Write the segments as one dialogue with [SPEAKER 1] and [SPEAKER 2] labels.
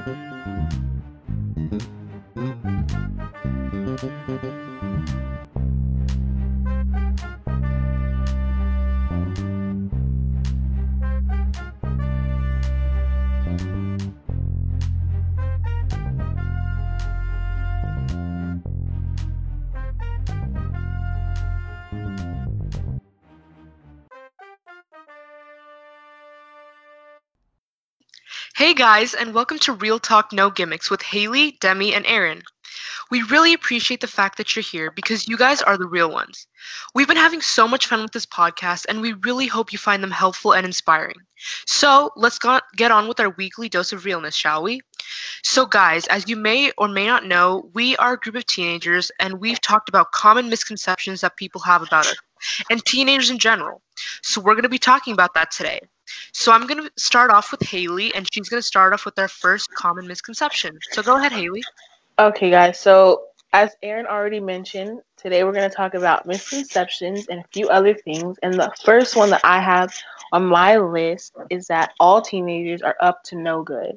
[SPEAKER 1] Hey guys, and welcome to Real Talk No Gimmicks with Haley, Demi, and Aaron. We really appreciate the fact that you're here because you guys are the real ones. We've been having so much fun with this podcast, and we really hope you find them helpful and inspiring. So let's go- get on with our weekly dose of realness, shall we? So, guys, as you may or may not know, we are a group of teenagers, and we've talked about common misconceptions that people have about us and teenagers in general. So, we're going to be talking about that today. So I'm going to start off with Haley, and she's going to start off with our first common misconception. So go ahead, Haley.
[SPEAKER 2] Okay, guys. So as Aaron already mentioned, today we're going to talk about misconceptions and a few other things. And the first one that I have on my list is that all teenagers are up to no good.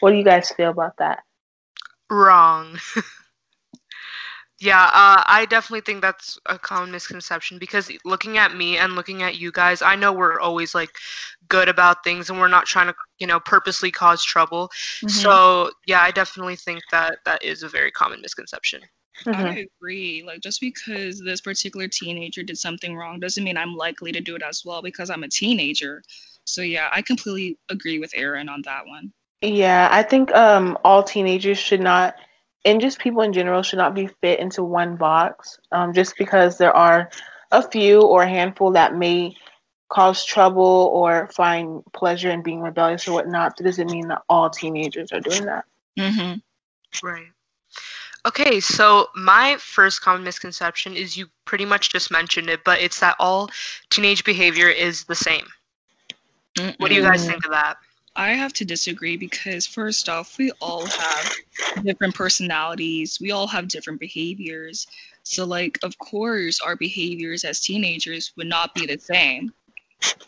[SPEAKER 2] What do you guys feel about that?
[SPEAKER 1] Wrong. Yeah, uh, I definitely think that's a common misconception because looking at me and looking at you guys, I know we're always like good about things and we're not trying to, you know, purposely cause trouble. Mm-hmm. So, yeah, I definitely think that that is a very common misconception.
[SPEAKER 3] Mm-hmm. I agree. Like, just because this particular teenager did something wrong doesn't mean I'm likely to do it as well because I'm a teenager. So, yeah, I completely agree with Aaron on that one.
[SPEAKER 2] Yeah, I think um, all teenagers should not and just people in general should not be fit into one box um, just because there are a few or a handful that may cause trouble or find pleasure in being rebellious or whatnot. That doesn't mean that all teenagers are doing that.
[SPEAKER 1] Mm-hmm. Right. Okay, so my first common misconception is you pretty much just mentioned it, but it's that all teenage behavior is the same. Mm-mm. What do you guys think of that?
[SPEAKER 3] I have to disagree because, first off, we all have different personalities, we all have different behaviors. So, like, of course, our behaviors as teenagers would not be the same.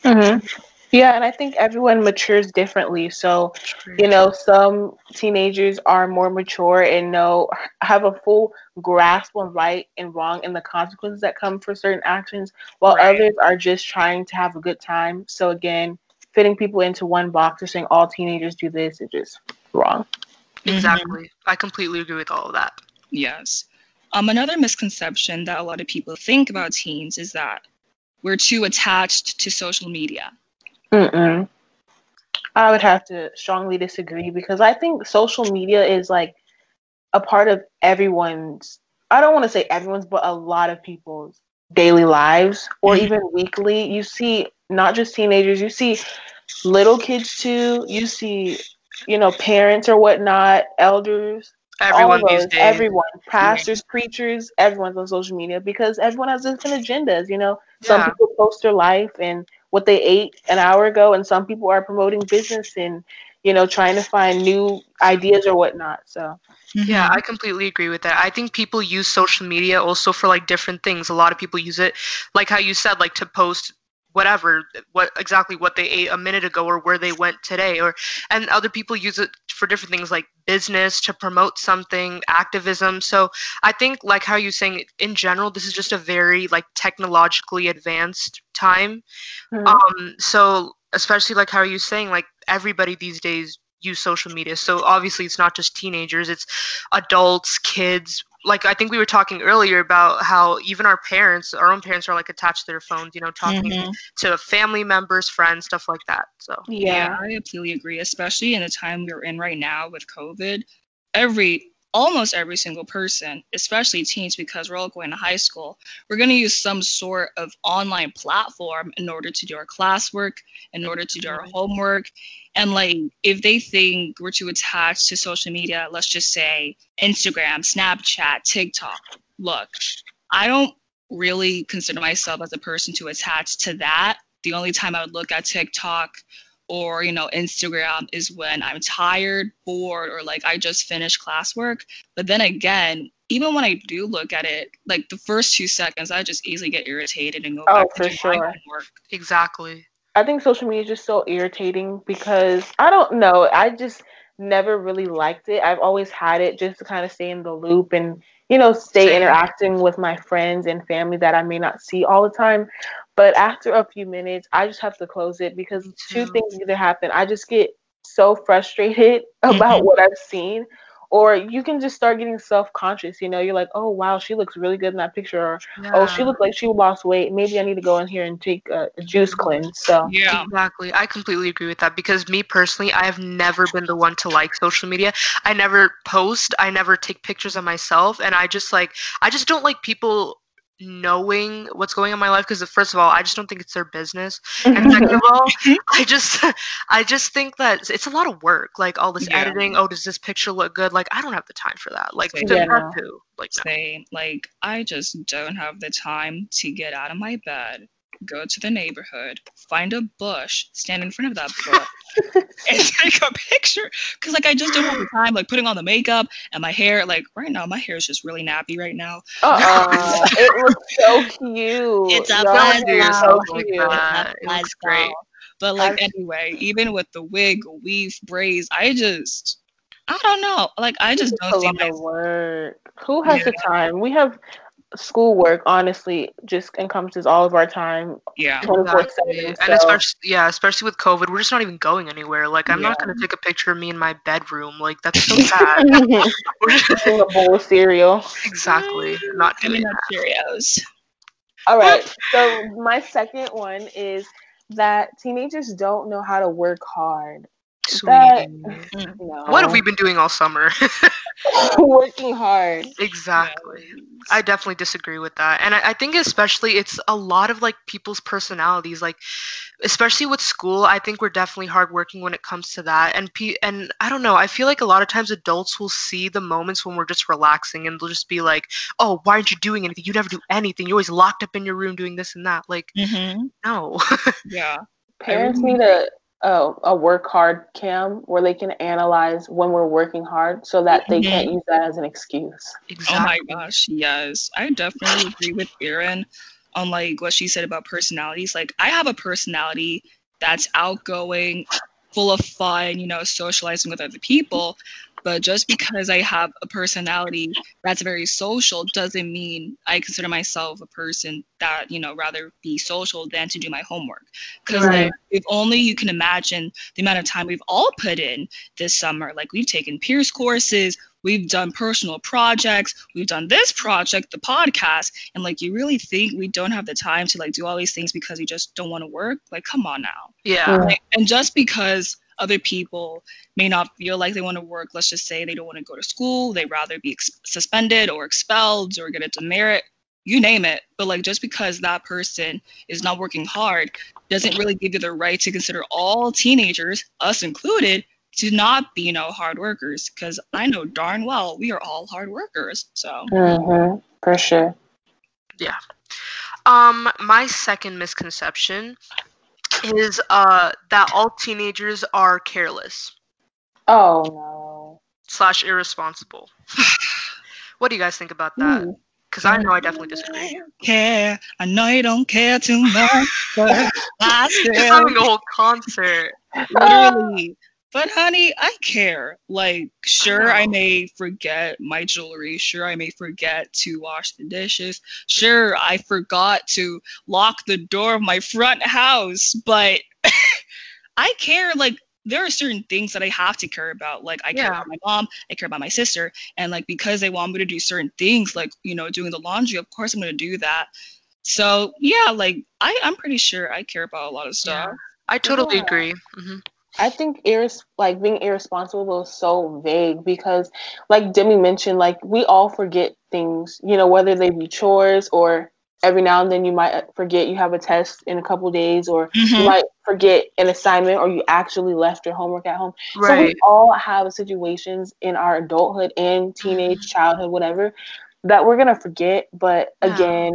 [SPEAKER 2] Mm-hmm. Yeah, and I think everyone matures differently. So, you know, some teenagers are more mature and know have a full grasp on right and wrong and the consequences that come for certain actions, while right. others are just trying to have a good time. So again, fitting people into one box or saying all teenagers do this is just wrong.
[SPEAKER 1] Exactly. Mm-hmm. I completely agree with all of that.
[SPEAKER 3] Yes. Um, another misconception that a lot of people think about teens is that we're too attached to social media.
[SPEAKER 2] Mm-mm. I would have to strongly disagree because I think social media is like a part of everyone's, I don't want to say everyone's, but a lot of people's daily lives or mm-hmm. even weekly. You see not just teenagers, you see little kids too. You see, you know, parents or whatnot, elders.
[SPEAKER 1] Everyone those,
[SPEAKER 2] Everyone, pastors, yeah. preachers, everyone's on social media because everyone has different agendas. You know, some yeah. people post their life and what they ate an hour ago, and some people are promoting business and you know trying to find new ideas or whatnot. So mm-hmm.
[SPEAKER 1] yeah, I completely agree with that. I think people use social media also for like different things. A lot of people use it, like how you said, like to post whatever what exactly what they ate a minute ago or where they went today or and other people use it for different things like business to promote something activism. So i think like how you're saying in general this is just a very like technologically advanced time. Mm-hmm. um so especially like how you're saying like everybody these days use social media. So obviously it's not just teenagers it's adults kids like I think we were talking earlier about how even our parents, our own parents, are like attached to their phones. You know, talking mm-hmm. to family members, friends, stuff like that. So
[SPEAKER 3] yeah. yeah, I absolutely agree. Especially in the time we're in right now with COVID, every almost every single person, especially teens, because we're all going to high school, we're going to use some sort of online platform in order to do our classwork, in order to do our homework, and like, if they think we're too attached to social media, let's just say Instagram, Snapchat, TikTok, look, I don't really consider myself as a person to attach to that. The only time I would look at TikTok or you know Instagram is when I'm tired, bored, or like I just finished classwork. But then again, even when I do look at it, like the first two seconds, I just easily get irritated and go
[SPEAKER 2] oh,
[SPEAKER 3] back
[SPEAKER 2] to sure.
[SPEAKER 1] work. Exactly.
[SPEAKER 2] I think social media is just so irritating because I don't know. I just never really liked it. I've always had it just to kind of stay in the loop and you know stay
[SPEAKER 1] Same.
[SPEAKER 2] interacting with my friends and family that I may not see all the time. But after a few minutes, I just have to close it because
[SPEAKER 1] Me
[SPEAKER 2] two
[SPEAKER 1] too.
[SPEAKER 2] things either happen. I just get so frustrated about
[SPEAKER 3] Mhm.
[SPEAKER 2] what I've seen, or you can just start getting self conscious. You know, you're like, oh wow, she looks really good in that picture, or oh, she
[SPEAKER 1] Yeah.
[SPEAKER 2] looked like she lost weight. Maybe I need to go in here and take a, a juice cleanse. So
[SPEAKER 3] Yeah.
[SPEAKER 1] Exactly. I completely agree with that because me personally, I have never been the one to like social media. I never post, I never take pictures of myself, and I just like I just don't like people knowing what's going on in my life because first of all, I just don't think it's their business. And mm-hmm. second of all, mm-hmm. I just I just think that it's a lot of work. Like all this
[SPEAKER 3] Yeah.
[SPEAKER 1] editing, oh, does this picture look good? Like I don't have the time for that. Like
[SPEAKER 3] Same.
[SPEAKER 2] Yeah,
[SPEAKER 1] to. Like no.
[SPEAKER 3] Same. Like I just don't have the time to get out of my bed, go to the neighborhood, find a bush, stand in front of that bush, and take a picture. Cause like I just don't have the time. Like putting on the makeup and my hair. Like right now, my hair is just really nappy right now.
[SPEAKER 2] uh-uh. it looks so cute.
[SPEAKER 3] It's a
[SPEAKER 2] Y'all
[SPEAKER 3] buzz
[SPEAKER 2] are
[SPEAKER 1] do
[SPEAKER 3] now.
[SPEAKER 2] so cute.
[SPEAKER 1] It looks great.
[SPEAKER 3] But like
[SPEAKER 2] I've-
[SPEAKER 3] anyway, even with the wig, weave, braids, I just I don't know. Like I just
[SPEAKER 2] It's
[SPEAKER 3] don't see
[SPEAKER 2] lot
[SPEAKER 3] myself.
[SPEAKER 2] of work. Who has the time? We have schoolwork. Honestly, just encompasses all of our time,
[SPEAKER 3] Yeah.
[SPEAKER 2] twenty four
[SPEAKER 1] Exactly.
[SPEAKER 2] seven.
[SPEAKER 1] And especially yeah, especially with COVID, we're just not even going anywhere. Like I'm not gonna take a picture of me in my bedroom. Like that's so bad We're just-
[SPEAKER 2] Eating a bowl of cereal.
[SPEAKER 1] exactly. Not
[SPEAKER 3] Give me
[SPEAKER 1] doing
[SPEAKER 3] no
[SPEAKER 1] that.
[SPEAKER 3] Cheerios.
[SPEAKER 2] All right. So my second one is that teenagers don't know how to work hard. That- No.
[SPEAKER 1] What have we been doing all summer?
[SPEAKER 2] working hard?
[SPEAKER 1] exactly. I definitely disagree with that. And I, I think especially it's a lot of like people's personalities. Like especially with school, I think we're definitely hardworking when it comes to that. And pe- and I don't know, I feel like a lot of times adults will see the moments when we're just relaxing and they'll just be like, Oh, why aren't you doing anything? You never do anything. You're always locked up in your room doing this and that. Like,
[SPEAKER 3] Mm-hmm.
[SPEAKER 1] no.
[SPEAKER 3] Yeah.
[SPEAKER 2] Parents need a, a a work hard cam where they can analyze when we're working hard, so that they
[SPEAKER 3] Mhm.
[SPEAKER 2] can't use that as an excuse.
[SPEAKER 1] exactly.
[SPEAKER 3] Oh my gosh, yes. I definitely agree with Erin on like what she said about personalities. Like I have a personality that's outgoing, full of fun, you know, socializing with other people. But just because I have a personality that's very social doesn't mean I consider myself a person that, you know, rather be social than to do my homework. Because
[SPEAKER 2] Right.
[SPEAKER 3] like, if only you can imagine the amount of time we've all put in this summer. Like we've taken Pierce courses, we've done personal projects, we've done this project, the podcast, and like you really think we don't have the time to like do all these things because we just don't want to work? Like come on now.
[SPEAKER 1] Yeah.
[SPEAKER 3] Like, and just because other people may not feel like they want to work, let's just say they don't want to go to school, They'd rather be ex- suspended or expelled or get a demerit, you name it. But like just because that person is not working hard doesn't really give you the right to consider all teenagers, us included, to not be, you know, hard workers. Because I know darn well we are all hard workers. So
[SPEAKER 2] Mm-hmm. For sure. Yeah.
[SPEAKER 1] Um, my second misconception is uh that all teenagers are careless
[SPEAKER 2] Oh no.
[SPEAKER 1] slash irresponsible. what do you guys think about that?
[SPEAKER 2] Hmm.
[SPEAKER 1] Because I know I definitely disagree.
[SPEAKER 3] care. I know you don't care too much, but I
[SPEAKER 1] Just
[SPEAKER 3] still
[SPEAKER 1] having a whole concert.
[SPEAKER 3] literally. But honey, I care. Like, sure, I may forget my jewelry. Sure, I may forget to wash the dishes. Sure, I forgot to lock the door of my front house. But I care. Like, there are certain things that I have to care about. Like, I care about my mom. I care about my sister. And like, because they want me to do certain things, like you know, doing the laundry, of course I'm gonna do that. So yeah, like I, I'm pretty sure I care about a lot of stuff.
[SPEAKER 1] Yeah. I totally
[SPEAKER 2] Yeah.
[SPEAKER 1] agree. hmm
[SPEAKER 2] I think irres- like being irresponsible is so vague because, like Demi mentioned, like we all forget things. You know, whether they be chores or every now and then you might forget you have a test in a couple days, or you
[SPEAKER 3] Mhm.
[SPEAKER 2] might forget an assignment, or you actually left your homework at home. So we all have situations in our adulthood and teenage childhood, whatever, that we're gonna forget. But
[SPEAKER 1] Yeah.
[SPEAKER 2] again,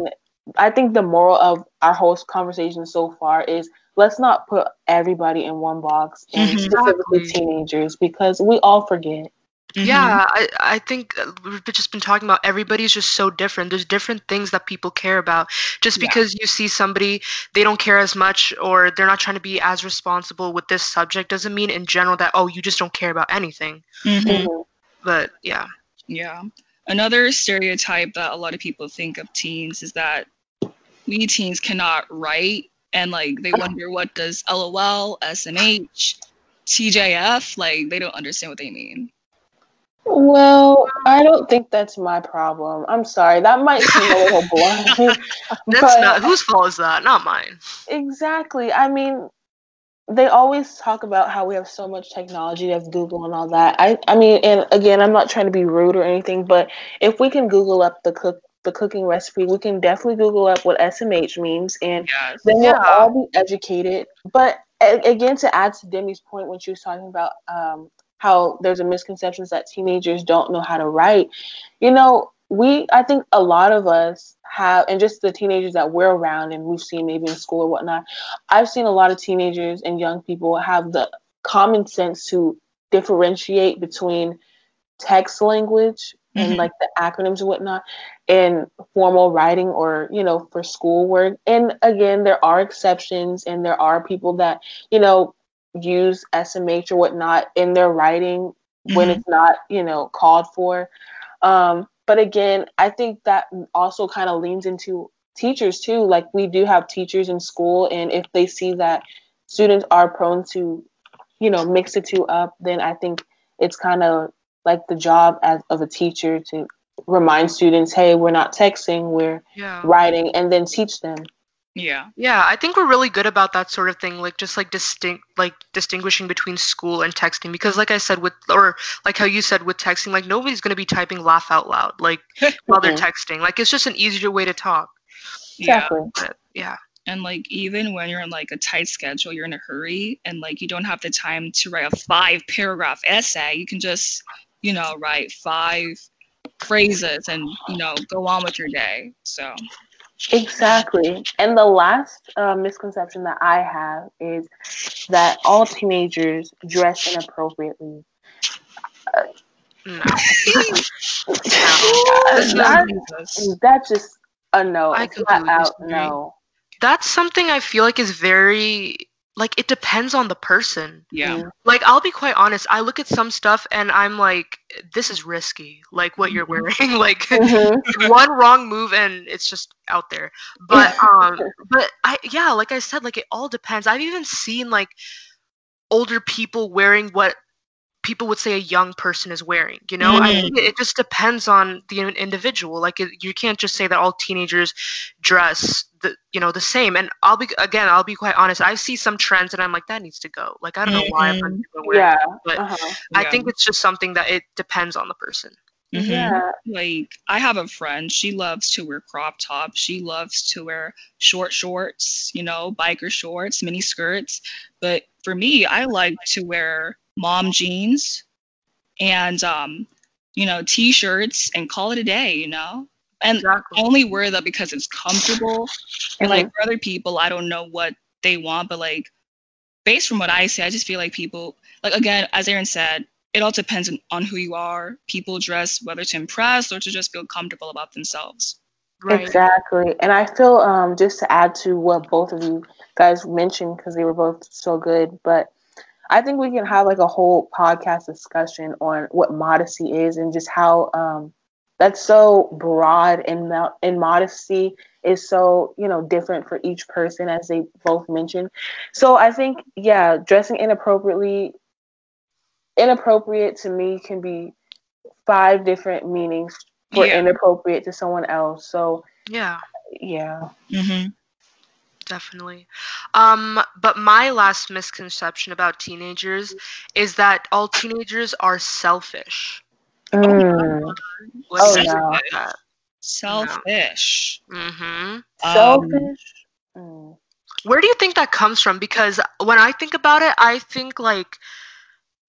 [SPEAKER 2] I think the moral of our whole conversation so far is let's not put everybody in one box and
[SPEAKER 3] Mhm.
[SPEAKER 2] specifically
[SPEAKER 1] Exactly.
[SPEAKER 2] teenagers because we all forget.
[SPEAKER 3] Mhm.
[SPEAKER 1] Yeah, I, I think uh, we've just been talking about everybody's just so different. There's different things that people care about. Just
[SPEAKER 3] Yeah.
[SPEAKER 1] because you see somebody, they don't care as much or they're not trying to be as responsible with this subject doesn't mean in general that, oh, you just don't care about anything.
[SPEAKER 3] Mhm.
[SPEAKER 2] Mhm.
[SPEAKER 1] But yeah.
[SPEAKER 3] Yeah. Another stereotype that a lot of people think of teens is that we teens cannot write and like they wonder what does LOL, SMH, TJF, like they don't understand what they mean.
[SPEAKER 2] Well, I don't think that's my problem. I'm sorry. That might seem a little blunt.
[SPEAKER 1] That's
[SPEAKER 2] but
[SPEAKER 1] not whose fault is that? Not mine.
[SPEAKER 2] exactly. I mean, they always talk about how we have so much technology, we have Google and all that. I, I mean, and again, I'm not trying to be rude or anything, but if we can Google up the cook the cooking recipe, we can definitely Google up what SMH means, and
[SPEAKER 3] Yes.
[SPEAKER 2] then we'll
[SPEAKER 1] Yeah.
[SPEAKER 2] all be educated. But again, to add to Demi's point when she was talking about um, how there's a misconception that teenagers don't know how to write, you know, we I think a lot of us have, and just the teenagers that we're around and we've seen maybe in school or whatnot, I've seen a lot of teenagers and young people have the common sense to differentiate between text language and
[SPEAKER 3] Mhm.
[SPEAKER 2] like the acronyms and whatnot in formal writing or you know for schoolwork and again there are exceptions and there are people that you know use smh or whatnot in their writing when
[SPEAKER 3] Mhm.
[SPEAKER 2] it's not you know called for um but again i think that also kind of leans into teachers too like we do have teachers in school and if they see that students are prone to you know mix the two up then i think it's kind of like the job as of a teacher to remind students hey we're not texting we're
[SPEAKER 1] Yeah.
[SPEAKER 2] writing and then teach them
[SPEAKER 3] Yeah.
[SPEAKER 1] Yeah, I think we're really good about that sort of thing, like just like distinct, like distinguishing between school and texting. Because, like I said, with or like how you said with texting, like nobody's gonna be typing laugh out loud like while they're texting. Like it's just an easier way to talk.
[SPEAKER 3] Yeah.
[SPEAKER 2] exactly
[SPEAKER 1] But yeah,
[SPEAKER 3] And like even when you're in like a tight schedule, you're in a hurry and like you don't have the time to write a five paragraph essay. You can just, you know, write five phrases and, you know, go on with your day. So
[SPEAKER 2] Exactly. And the last uh, misconception that I have is that all teenagers dress inappropriately.
[SPEAKER 1] no.
[SPEAKER 2] That-
[SPEAKER 3] Jesus.
[SPEAKER 2] that's just a no.
[SPEAKER 1] I
[SPEAKER 2] a flat
[SPEAKER 1] completely
[SPEAKER 2] out
[SPEAKER 1] disagree.
[SPEAKER 2] no.
[SPEAKER 1] That's something I feel like is very like it depends on the person.
[SPEAKER 3] Yeah.
[SPEAKER 1] Like I'll be quite honest, I look at some stuff and I'm like, this is risky. Like what you're
[SPEAKER 3] Mhm.
[SPEAKER 1] wearing, like
[SPEAKER 2] Mhm.
[SPEAKER 1] one wrong move and it's just out there. But um, but I yeah, like I said, like it all depends. I've even seen like older people wearing what people would say a young person is wearing. You know, I
[SPEAKER 3] Mhm.
[SPEAKER 1] think it, it just depends on the individual. Like it, you can't just say that all teenagers dress the you know the same. And I'll be again, I'll be quite honest. I see some trends and I'm like, that needs to go. Like I don't know why I'm
[SPEAKER 3] Mhm.
[SPEAKER 1] wearing.
[SPEAKER 2] Yeah.
[SPEAKER 1] it, but
[SPEAKER 2] Uh-huh.
[SPEAKER 1] I
[SPEAKER 3] Yeah.
[SPEAKER 1] think it's just something that it depends on the person.
[SPEAKER 3] Mhm.
[SPEAKER 2] Yeah.
[SPEAKER 3] like I have a friend, she loves to wear crop tops. She loves to wear short shorts, you know, biker shorts, mini skirts. But for me, I like to wear mom jeans and um, you know, t-shirts and call it a day, you know? And
[SPEAKER 1] Exactly.
[SPEAKER 3] Only wear that because it's comfortable. And like for other people, I don't know what they want, but like based from what I see, I just feel like people like again, as Aaron said, it all depends on, on who you are. People dress whether to impress or to just feel comfortable about themselves.
[SPEAKER 1] Right.
[SPEAKER 2] Exactly. And I feel um just to add to what both of you guys mentioned because they were both so good, but I think we can have like a whole podcast discussion on what modesty is and just how um that's so broad and and modesty is so, you know, different for each person as they both mentioned. So I think yeah, dressing inappropriately inappropriate to me can be five different meanings for
[SPEAKER 3] Yeah.
[SPEAKER 2] inappropriate to someone else. So
[SPEAKER 1] Yeah.
[SPEAKER 2] yeah.
[SPEAKER 3] Mm-hmm.
[SPEAKER 1] Definitely. Um, but my last misconception about teenagers is that all teenagers are selfish.
[SPEAKER 2] Mm. Oh,
[SPEAKER 1] do you think
[SPEAKER 2] no.
[SPEAKER 1] about that?
[SPEAKER 3] Selfish. Um,
[SPEAKER 2] Selfish. Mm.
[SPEAKER 1] Where do you think that comes from? Because when I think about it, I think like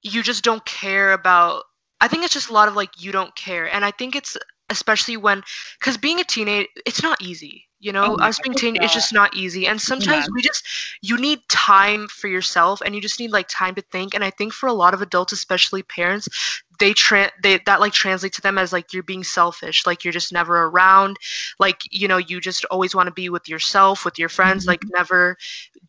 [SPEAKER 1] you just don't care about. I think it's just a lot of like you don't care, and I think it's especially when because being a teenager, it's not easy. You know,
[SPEAKER 3] Oh,
[SPEAKER 1] us being teen it's just not easy. And sometimes
[SPEAKER 3] Yeah.
[SPEAKER 1] we just you need time for yourself and you just need like time to think. And I think for a lot of adults, especially parents, they tran they that like translate to them as like you're being selfish, like you're just never around, like you know, you just always want to be with yourself, with your friends, like mm-hmm. never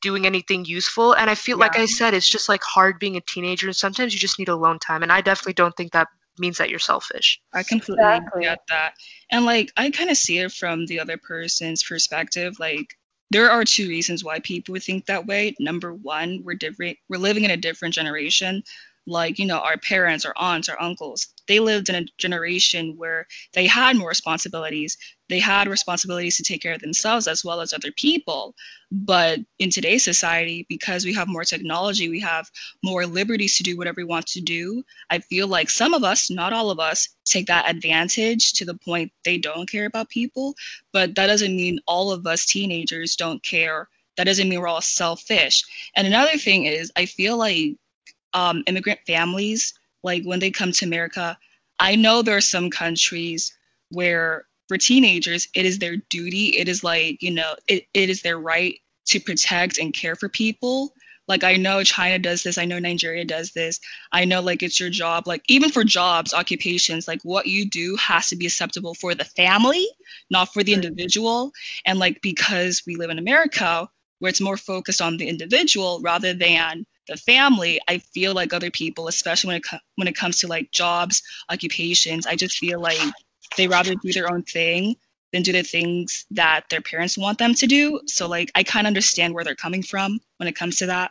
[SPEAKER 1] doing anything useful. And I feel like I said, it's just like hard being a teenager and sometimes you just need alone time. And I definitely don't think that means that you're selfish.
[SPEAKER 3] I completely
[SPEAKER 2] Exactly.
[SPEAKER 3] get that. And like I kind of see it from the other person's perspective. Like there are two reasons why people would think that way. Number one, we're different we're living in a different generation. Like, you know, our parents, our aunts, our uncles, they lived in a generation where they had more responsibilities. They had responsibilities to take care of themselves as well as other people. But in today's society, because we have more technology, we have more liberties to do whatever we want to do. I feel like some of us, not all of us, take that advantage to the point they don't care about people. But that doesn't mean all of us teenagers don't care. That doesn't mean we're all selfish. And another thing is, I feel like um, immigrant families, like when they come to America, I know there are some countries where for teenagers, it is their duty, it is like, you know, it, it is their right to protect and care for people. Like I know China does this, I know Nigeria does this. I know like it's your job, like even for jobs, occupations, like what you do has to be acceptable for the family, not for the individual. And like because we live in America, where it's more focused on the individual rather than the family, I feel like other people, especially when it co- when it comes to like jobs, occupations, I just feel like they rather do their own thing than do the things that their parents want them to do. So like I kind of understand where they're coming from when it comes to that.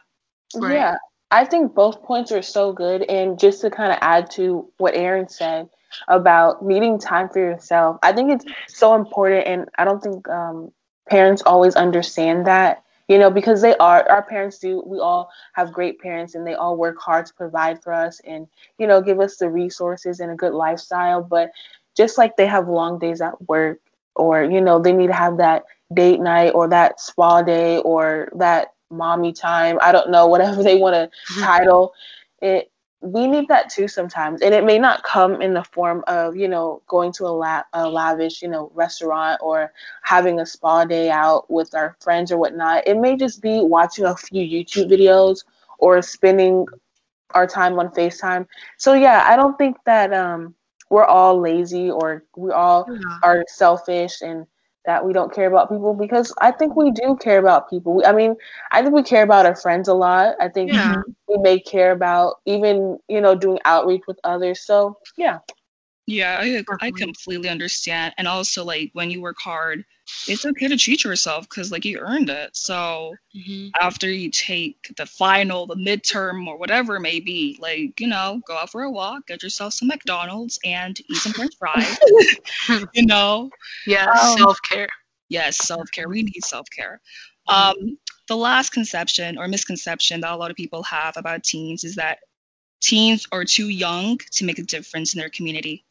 [SPEAKER 1] Right.
[SPEAKER 2] Yeah, I think both points are so good. And just to kind of add to what Aaron said about needing time for yourself, I think it's so important. And I don't think um, parents always understand that, you know, because they are, our parents do, we all have great parents and they all work hard to provide for us and, you know, give us the resources and a good lifestyle. But just like they have long days at work or, you know, they need to have that date night or that spa day or that mommy time. I don't know, whatever they want to title it. We need that too sometimes, and it may not come in the form of you know going to a, la- a lavish you know restaurant or having a spa day out with our friends or whatnot. It may just be watching a few YouTube videos or spending our time on FaceTime. So yeah, I don't think that um we're all lazy or we all
[SPEAKER 1] Yeah.
[SPEAKER 2] are selfish and that we don't care about people because I think we do care about people. We, I mean, I think we care about our friends a lot. I think
[SPEAKER 1] Yeah.
[SPEAKER 2] we may care about even, you know, doing outreach with others. So, yeah.
[SPEAKER 3] Yeah, I I completely understand. And also like when you work hard, it's okay to treat yourself because like you earned it. So
[SPEAKER 1] Mhm.
[SPEAKER 3] after you take the final, the midterm, or whatever it may be, like, you know, go out for a walk, get yourself some McDonald's and eat some french fries. you know?
[SPEAKER 1] Yeah,
[SPEAKER 2] Um,
[SPEAKER 1] self care.
[SPEAKER 3] Yes, self care. We need self care. Um, the last conception or misconception that a lot of people have about teens is that teens are too young to make a difference in their community.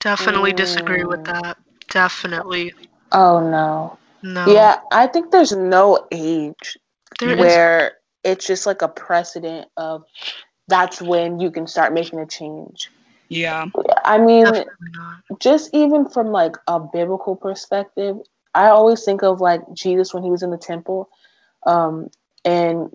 [SPEAKER 1] Definitely disagree with that. Definitely.
[SPEAKER 2] Oh, no.
[SPEAKER 1] No.
[SPEAKER 2] Yeah, I think there's no age
[SPEAKER 1] There is.
[SPEAKER 2] where it's just like a precedent of that's when you can start making a change.
[SPEAKER 3] Yeah.
[SPEAKER 2] I mean, just even from like a biblical perspective, I always think of like Jesus when he was in the temple, um, and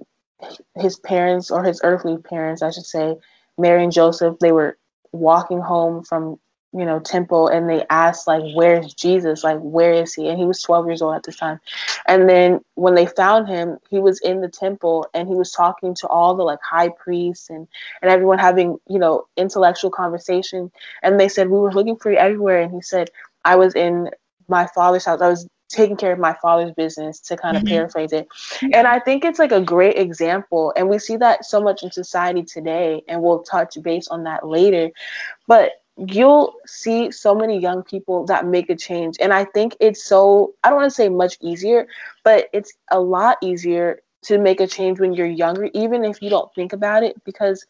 [SPEAKER 2] his parents or his earthly parents, I should say, Mary and Joseph, they were walking home from you know temple and they asked like where's jesus? Like where is he? And he was 12 years old at this time. And then when they found him he was in the temple and he was talking to all the like high priests and and everyone having you know intellectual conversation. And they said we were looking for you everywhere. And he said i was in my father's house. I was taking care of my father's business to kind of
[SPEAKER 3] Mhm.
[SPEAKER 2] paraphrase it. And i think it's like a great example and we see that so much in society today and we'll touch base on that later. But you'll see so many young people that make a change and i think it's so i don't want to say much easier but it's a lot easier to make a change when you're younger even if you don't think about it because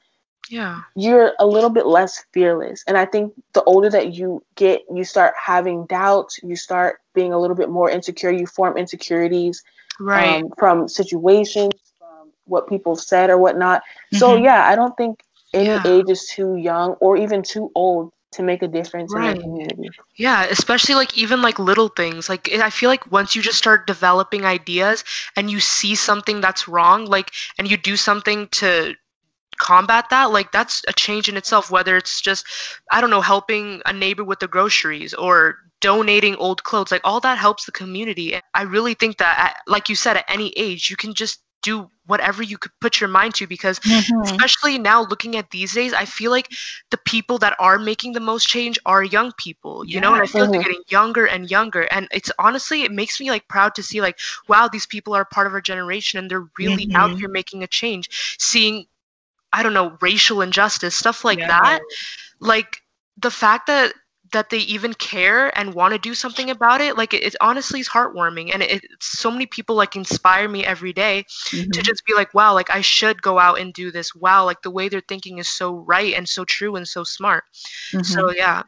[SPEAKER 1] Yeah.
[SPEAKER 2] you're a little bit less fearless. And I think the older that you get, you start having doubts, you start being a little bit more insecure, you form insecurities
[SPEAKER 1] Right.
[SPEAKER 2] um, from situations, from what people said or whatnot. So,
[SPEAKER 3] Mhm.
[SPEAKER 2] yeah, I don't think any
[SPEAKER 1] Yeah.
[SPEAKER 2] age is too young or even too old to make a difference right. in the community.
[SPEAKER 1] Yeah, especially like even like little things. Like I feel like once you just start developing ideas and you see something that's wrong, like and you do something to combat that like that's a change in itself whether it's just i don't know helping a neighbor with the groceries or donating old clothes like all that helps the community i really think that at, like you said at any age you can just do whatever you could put your mind to because mm-hmm. especially now looking at these days i feel like the people that are making the most change are young people you yeah. know and i feel mm-hmm. like they're getting younger and younger and it's honestly it makes me like proud to see like wow these people are part of our generation and they're really mm-hmm. out here making a change seeing i don't know racial injustice stuff like yeah. that like the fact that that they even care and want to do something about it like it, it honestly is heartwarming and it, so many people like inspire me every day mm-hmm. to just be like wow like i should go out and do this wow like the way they're thinking is so right and so true and so smart mm-hmm. so yeah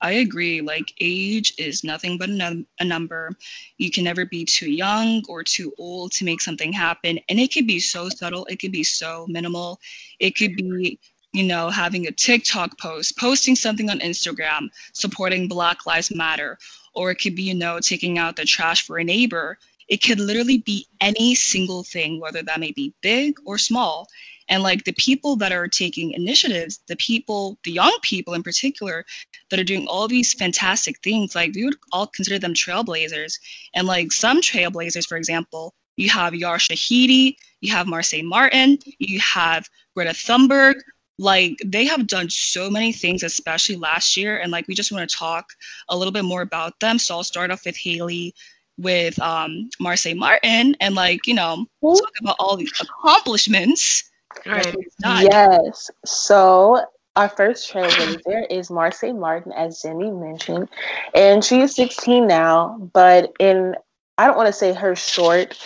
[SPEAKER 3] I agree. Like, age is nothing but a, num- a number. You can never be too young or too old to make something happen. And it could be so subtle, it could be so minimal. It could be you know, having a TikTok post, posting something on Instagram, supporting Black Lives Matter, or it could be, you know, taking out the trash for a neighbor. It could literally be any single thing, whether that may be big or small. And like the people that are taking initiatives, the people, the young people in particular, that are doing all these fantastic things, like we would all consider them trailblazers. And like some trailblazers, for example, you have Yara Shahidi, you have Marsai Martin, you have Greta Thunberg, like they have done so many things especially last year and like we just want to talk a little bit more about them so i'll start off with haley with um marsai martin and like you know talk about all the accomplishments
[SPEAKER 2] right. yes so our first trailblazer is Marsai Martin, as Jenny mentioned, and she is 16 now. But in I don't want to say her short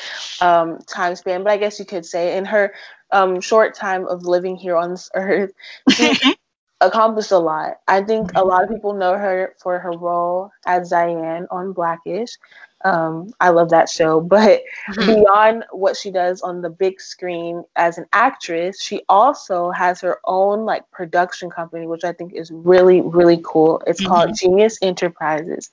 [SPEAKER 2] um, time span, but I guess you could say in her um, short time of living here on this earth, she accomplished a lot. I think a lot of people know her for her role as Diane on Blackish. Um, I love that show. But mm-hmm. beyond what she does on the big screen as an actress, she also has her own like production company, which I think is really, really cool. It's mm-hmm. called Genius Enterprises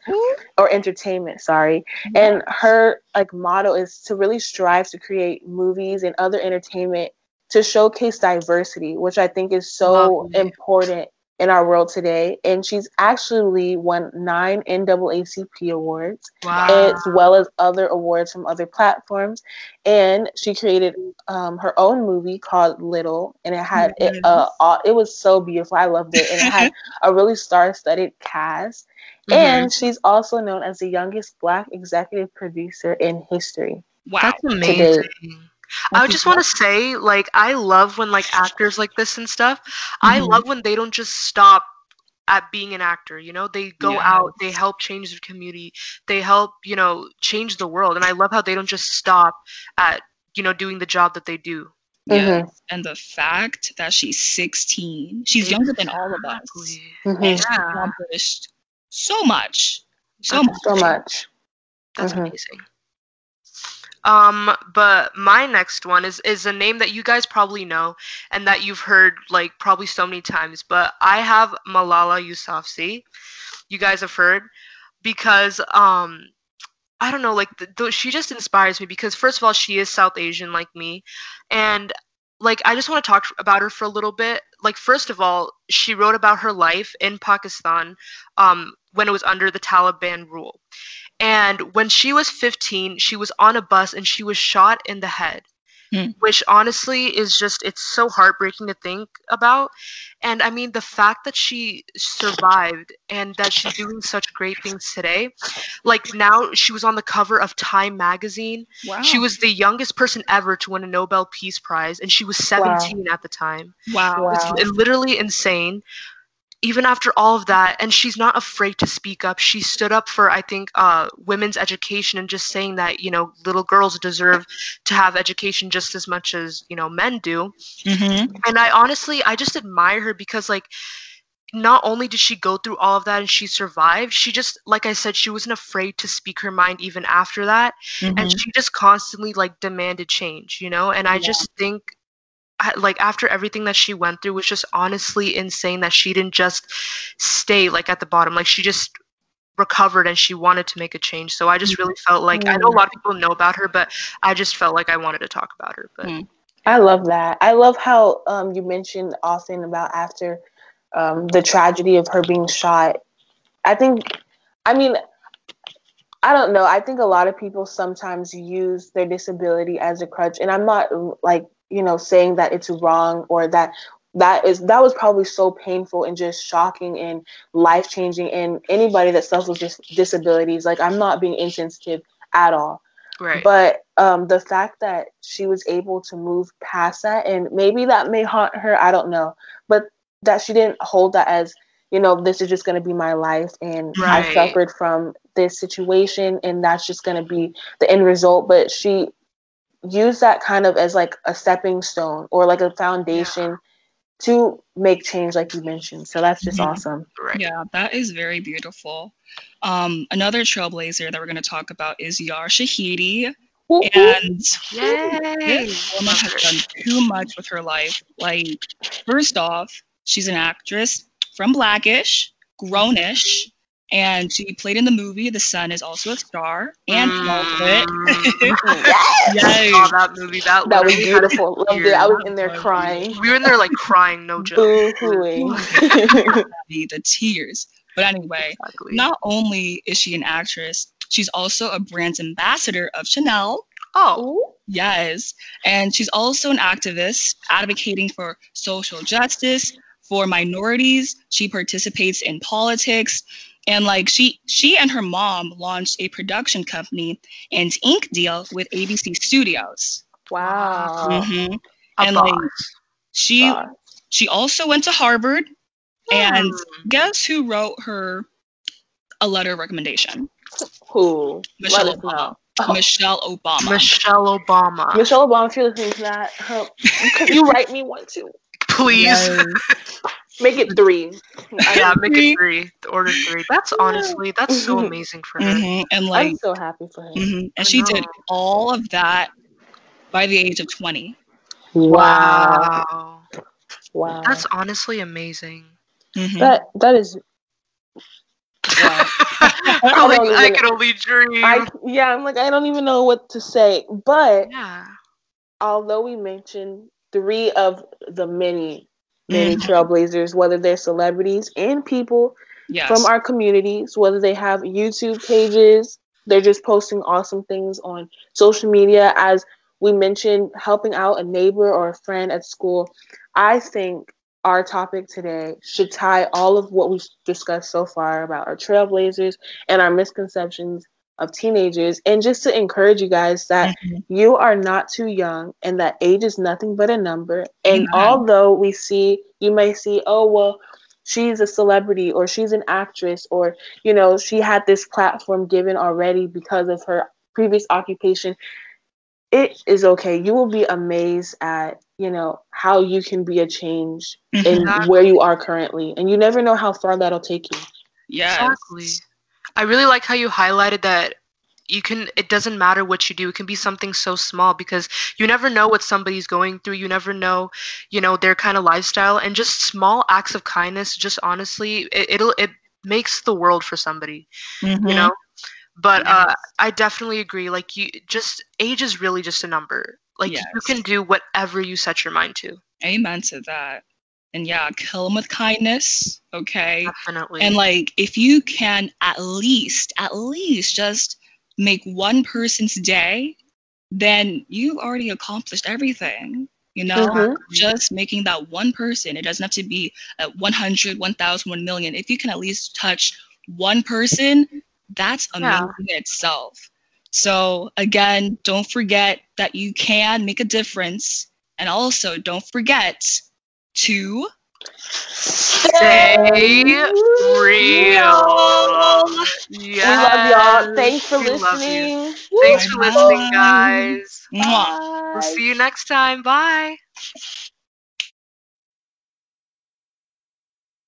[SPEAKER 2] or Entertainment, sorry. And her like motto is to really strive to create movies and other entertainment to showcase diversity, which I think is so important in our world today. And she's actually won nine NAACP awards, wow. as well as other awards from other platforms. And she created um, her own movie called Little, and it had mm-hmm. it. Uh, it was so beautiful. I loved it, and it had a really star-studded cast. Mm-hmm. And she's also known as the youngest Black executive producer in history.
[SPEAKER 1] Wow, that's amazing. Today. I just want to say, like, I love when like actors like this and stuff. Mm-hmm. I love when they don't just stop at being an actor. You know, they go yes. out, they help change the community, they help, you know, change the world. And I love how they don't just stop at, you know, doing the job that they do.
[SPEAKER 3] Yes. Mm-hmm. And the fact that she's 16, she's younger than all of us. Mm-hmm. And she accomplished so much. So much.
[SPEAKER 2] So much.
[SPEAKER 1] That's mm-hmm. amazing. Um, but my next one is is a name that you guys probably know and that you've heard like probably so many times. But I have Malala Yousafzai. You guys have heard because um I don't know, like the, the, she just inspires me because first of all, she is South Asian like me, and like I just want to talk about her for a little bit. Like first of all, she wrote about her life in Pakistan um, when it was under the Taliban rule, and when she was 15, she was on a bus and she was shot in the head. Mm. Which honestly is just, it's so heartbreaking to think about. And I mean, the fact that she survived and that she's doing such great things today, like now she was on the cover of Time magazine. Wow. She was the youngest person ever to win a Nobel Peace Prize, and she was 17 wow. at the time.
[SPEAKER 3] Wow. wow.
[SPEAKER 1] It's literally insane even after all of that and she's not afraid to speak up she stood up for i think uh, women's education and just saying that you know little girls deserve to have education just as much as you know men do mm-hmm. and i honestly i just admire her because like not only did she go through all of that and she survived she just like i said she wasn't afraid to speak her mind even after that mm-hmm. and she just constantly like demanded change you know and i yeah. just think like after everything that she went through was just honestly insane that she didn't just stay like at the bottom like she just recovered and she wanted to make a change so i just really felt like i know a lot of people know about her but i just felt like i wanted to talk about her but
[SPEAKER 3] Mm.
[SPEAKER 2] I love that. I love how um, you mentioned often about after um, the tragedy of her being shot. I think, I mean, I don't know. I think a lot of people sometimes use their disability as a crutch, and I'm not like you know saying that it's wrong or that that is that was probably so painful and just shocking and life changing. And anybody that suffers with disabilities, like I'm not being insensitive at all.
[SPEAKER 1] right
[SPEAKER 2] But um, the fact that she was able to move past that, and maybe that may haunt her, I don't know. But that she didn't hold that as, you know, this is just going to be my life, and I suffered from this situation, and that's just going to be the end result. But she used that kind of as like a stepping stone or like a foundation to make change, like you mentioned. So that's just
[SPEAKER 3] Mhm.
[SPEAKER 2] awesome.
[SPEAKER 1] right
[SPEAKER 3] Yeah, that is very beautiful. Um, another trailblazer that we're going to talk about is Yara Shahidi. And this woman has done too much with her life. Like, first off, she's an actress from Blackish, Grownish, and she played in the movie The Sun is also a star and Velvet.
[SPEAKER 1] Mm.
[SPEAKER 2] yes!
[SPEAKER 3] Yay.
[SPEAKER 1] saw that movie that,
[SPEAKER 2] That was
[SPEAKER 1] literally had me
[SPEAKER 2] beautiful. Loved it. I was in there crying.
[SPEAKER 1] we were in there like crying no joke
[SPEAKER 3] the the tears. But anyway,
[SPEAKER 1] exactly.
[SPEAKER 3] not only is she an actress, she's also a brand ambassador of Chanel.
[SPEAKER 1] oh
[SPEAKER 3] Yes. And she's also an activist advocating for social justice, for minorities. She participates in politics. And like she she and her mom launched a production company and ink deal with ABC Studios.
[SPEAKER 2] Wow.
[SPEAKER 3] Mhm.
[SPEAKER 1] a
[SPEAKER 3] and, like. She
[SPEAKER 2] Wow.
[SPEAKER 3] she also went to Harvard. And
[SPEAKER 1] Hmm.
[SPEAKER 3] guess who wrote her a letter of recommendation?
[SPEAKER 2] Who?
[SPEAKER 3] Michelle
[SPEAKER 2] Let
[SPEAKER 3] Obama.
[SPEAKER 2] Oh.
[SPEAKER 3] Michelle Obama.
[SPEAKER 1] Michelle Obama.
[SPEAKER 2] Michelle Obama, if you're listening to that, huh, could you write me one too?
[SPEAKER 1] Please.
[SPEAKER 3] Yes.
[SPEAKER 2] Make it three.
[SPEAKER 1] yeah, make it three. Order three. That's honestly, that's so
[SPEAKER 2] Mhm.
[SPEAKER 1] amazing for her.
[SPEAKER 3] Mhm, And like,
[SPEAKER 2] I'm so happy for her.
[SPEAKER 3] mhm,
[SPEAKER 1] I
[SPEAKER 3] and she did all of that by the age of 20.
[SPEAKER 2] Wow.
[SPEAKER 1] Wow.
[SPEAKER 2] Wow.
[SPEAKER 1] That's honestly amazing.
[SPEAKER 3] Mhm.
[SPEAKER 2] that that is Wow.
[SPEAKER 1] I'm like,
[SPEAKER 2] don't
[SPEAKER 1] I can only dream.
[SPEAKER 2] I yeah, I'm like I don't even know what to say. But
[SPEAKER 1] yeah.
[SPEAKER 2] although we mentioned three of the many many
[SPEAKER 3] Mhm.
[SPEAKER 2] trailblazers, whether they're celebrities and people
[SPEAKER 3] Yes.
[SPEAKER 2] from our communities, whether they have YouTube pages, they're just posting awesome things on social media. As we mentioned, helping out a neighbor or a friend at school. I think our topic today should tie all of what we've discussed so far about our trailblazers and our misconceptions of teenagers, and just to encourage you guys that
[SPEAKER 3] Mhm.
[SPEAKER 2] you are not too young and that age is nothing but a number. And
[SPEAKER 3] Amen.
[SPEAKER 2] although we see, you may see, oh, well, she's a celebrity or she's an actress or, you know, she had this platform given already because of her previous occupation. It is okay. You will be amazed at, you know, how you can be a change
[SPEAKER 3] Mhm.
[SPEAKER 2] in where you are currently. And you never know how far that'll take you.
[SPEAKER 3] Yes.
[SPEAKER 1] Exactly. I really like how you highlighted that you can it doesn't matter what you do. It can be something so small because you never know what somebody's going through. You never know, you know, their kind of lifestyle and just small acts of kindness just honestly it, it'll it makes the world for somebody,
[SPEAKER 3] Mhm.
[SPEAKER 1] you know? But uh I definitely agree like you just age is really just a number. Like you can do whatever you set your mind to.
[SPEAKER 3] Amen to that. And yeah, kill them with kindness. Okay.
[SPEAKER 1] Definitely.
[SPEAKER 3] And like, if you can at least, at least just make one person's day, then you've already accomplished everything. You know,
[SPEAKER 2] Mhm.
[SPEAKER 3] just making that one person. It doesn't have to be at 100, 1,000, 1 million. If you can at least touch one person, that's
[SPEAKER 1] Yeah.
[SPEAKER 3] amazing in itself. So again, don't forget that you can make a difference. And also don't forget to
[SPEAKER 1] Stay real. Yes.
[SPEAKER 2] We love y'all. Thanks for
[SPEAKER 1] we love you.
[SPEAKER 2] listening.
[SPEAKER 1] Thanks for listening, guys.
[SPEAKER 3] Mwah.
[SPEAKER 2] Bye.
[SPEAKER 1] We'll see you next time. Bye.